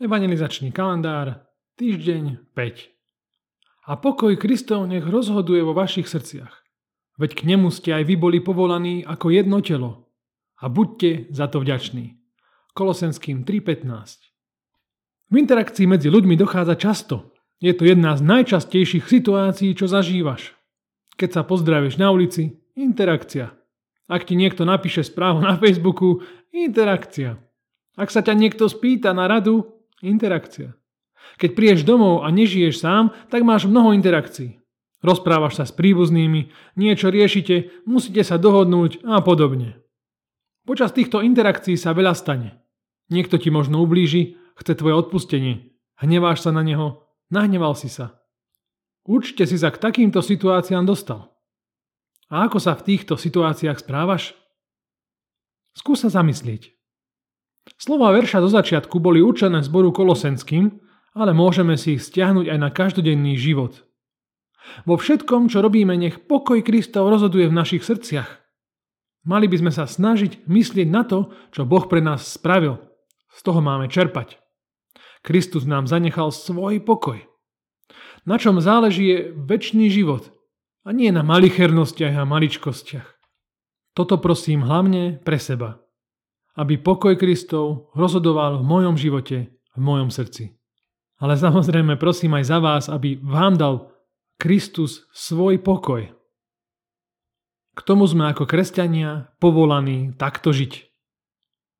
Evangelizačný kalendár, týždeň 5. A pokoj Kristov nech rozhoduje vo vašich srdciach. Veď k nemu ste aj vy boli povolaní ako jedno telo. A buďte za to vďační. Kolosenským 3.15 V interakcii medzi ľuďmi dochádza často. Je to jedna z najčastejších situácií, čo zažívaš. Keď sa pozdravíš na ulici, interakcia. Ak ti niekto napíše správu na Facebooku, interakcia. Ak sa ťa niekto spýta na radu, interakcia. Keď prídeš domov a nežiješ sám, tak máš mnoho interakcií. Rozprávaš sa s príbuznými, niečo riešite, musíte sa dohodnúť a podobne. Počas týchto interakcií sa veľa stane. Niekto ti možno ublíži, chce tvoje odpustenie. Hneváš sa na neho, nahneval si sa. Určite si sa k takýmto situáciám dostal. A ako sa v týchto situáciách správaš? Skús sa zamyslieť. Slova verša do začiatku boli určené zboru kolosenským, ale môžeme si ich stiahnuť aj na každodenný život. Vo všetkom, čo robíme, nech pokoj Kristov rozhoduje v našich srdciach. Mali by sme sa snažiť myslieť na to, čo Boh pre nás spravil. Z toho máme čerpať. Kristus nám zanechal svoj pokoj. Na čom záleží je väčší život a nie na malichernostiach a maličkostiach. Toto prosím hlavne pre seba. Aby pokoj Kristov rozhodoval v mojom živote, v mojom srdci. Ale samozrejme prosím aj za vás, aby vám dal Kristus svoj pokoj. K tomu sme ako kresťania povolaní takto žiť.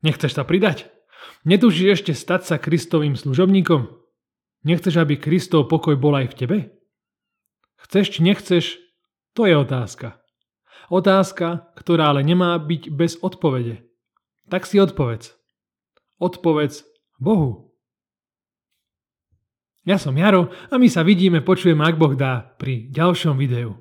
Nechceš sa pridať? Netúžiš ešte stať sa Kristovým služobníkom? Nechceš, aby Kristov pokoj bol aj v tebe? Chceš či nechceš, to je otázka. Otázka, ktorá ale nemá byť bez odpovede. Tak si odpovedz. Odpovedz Bohu. Ja som Jaro a my sa vidíme, počujeme, ak Boh dá, pri ďalšom videu.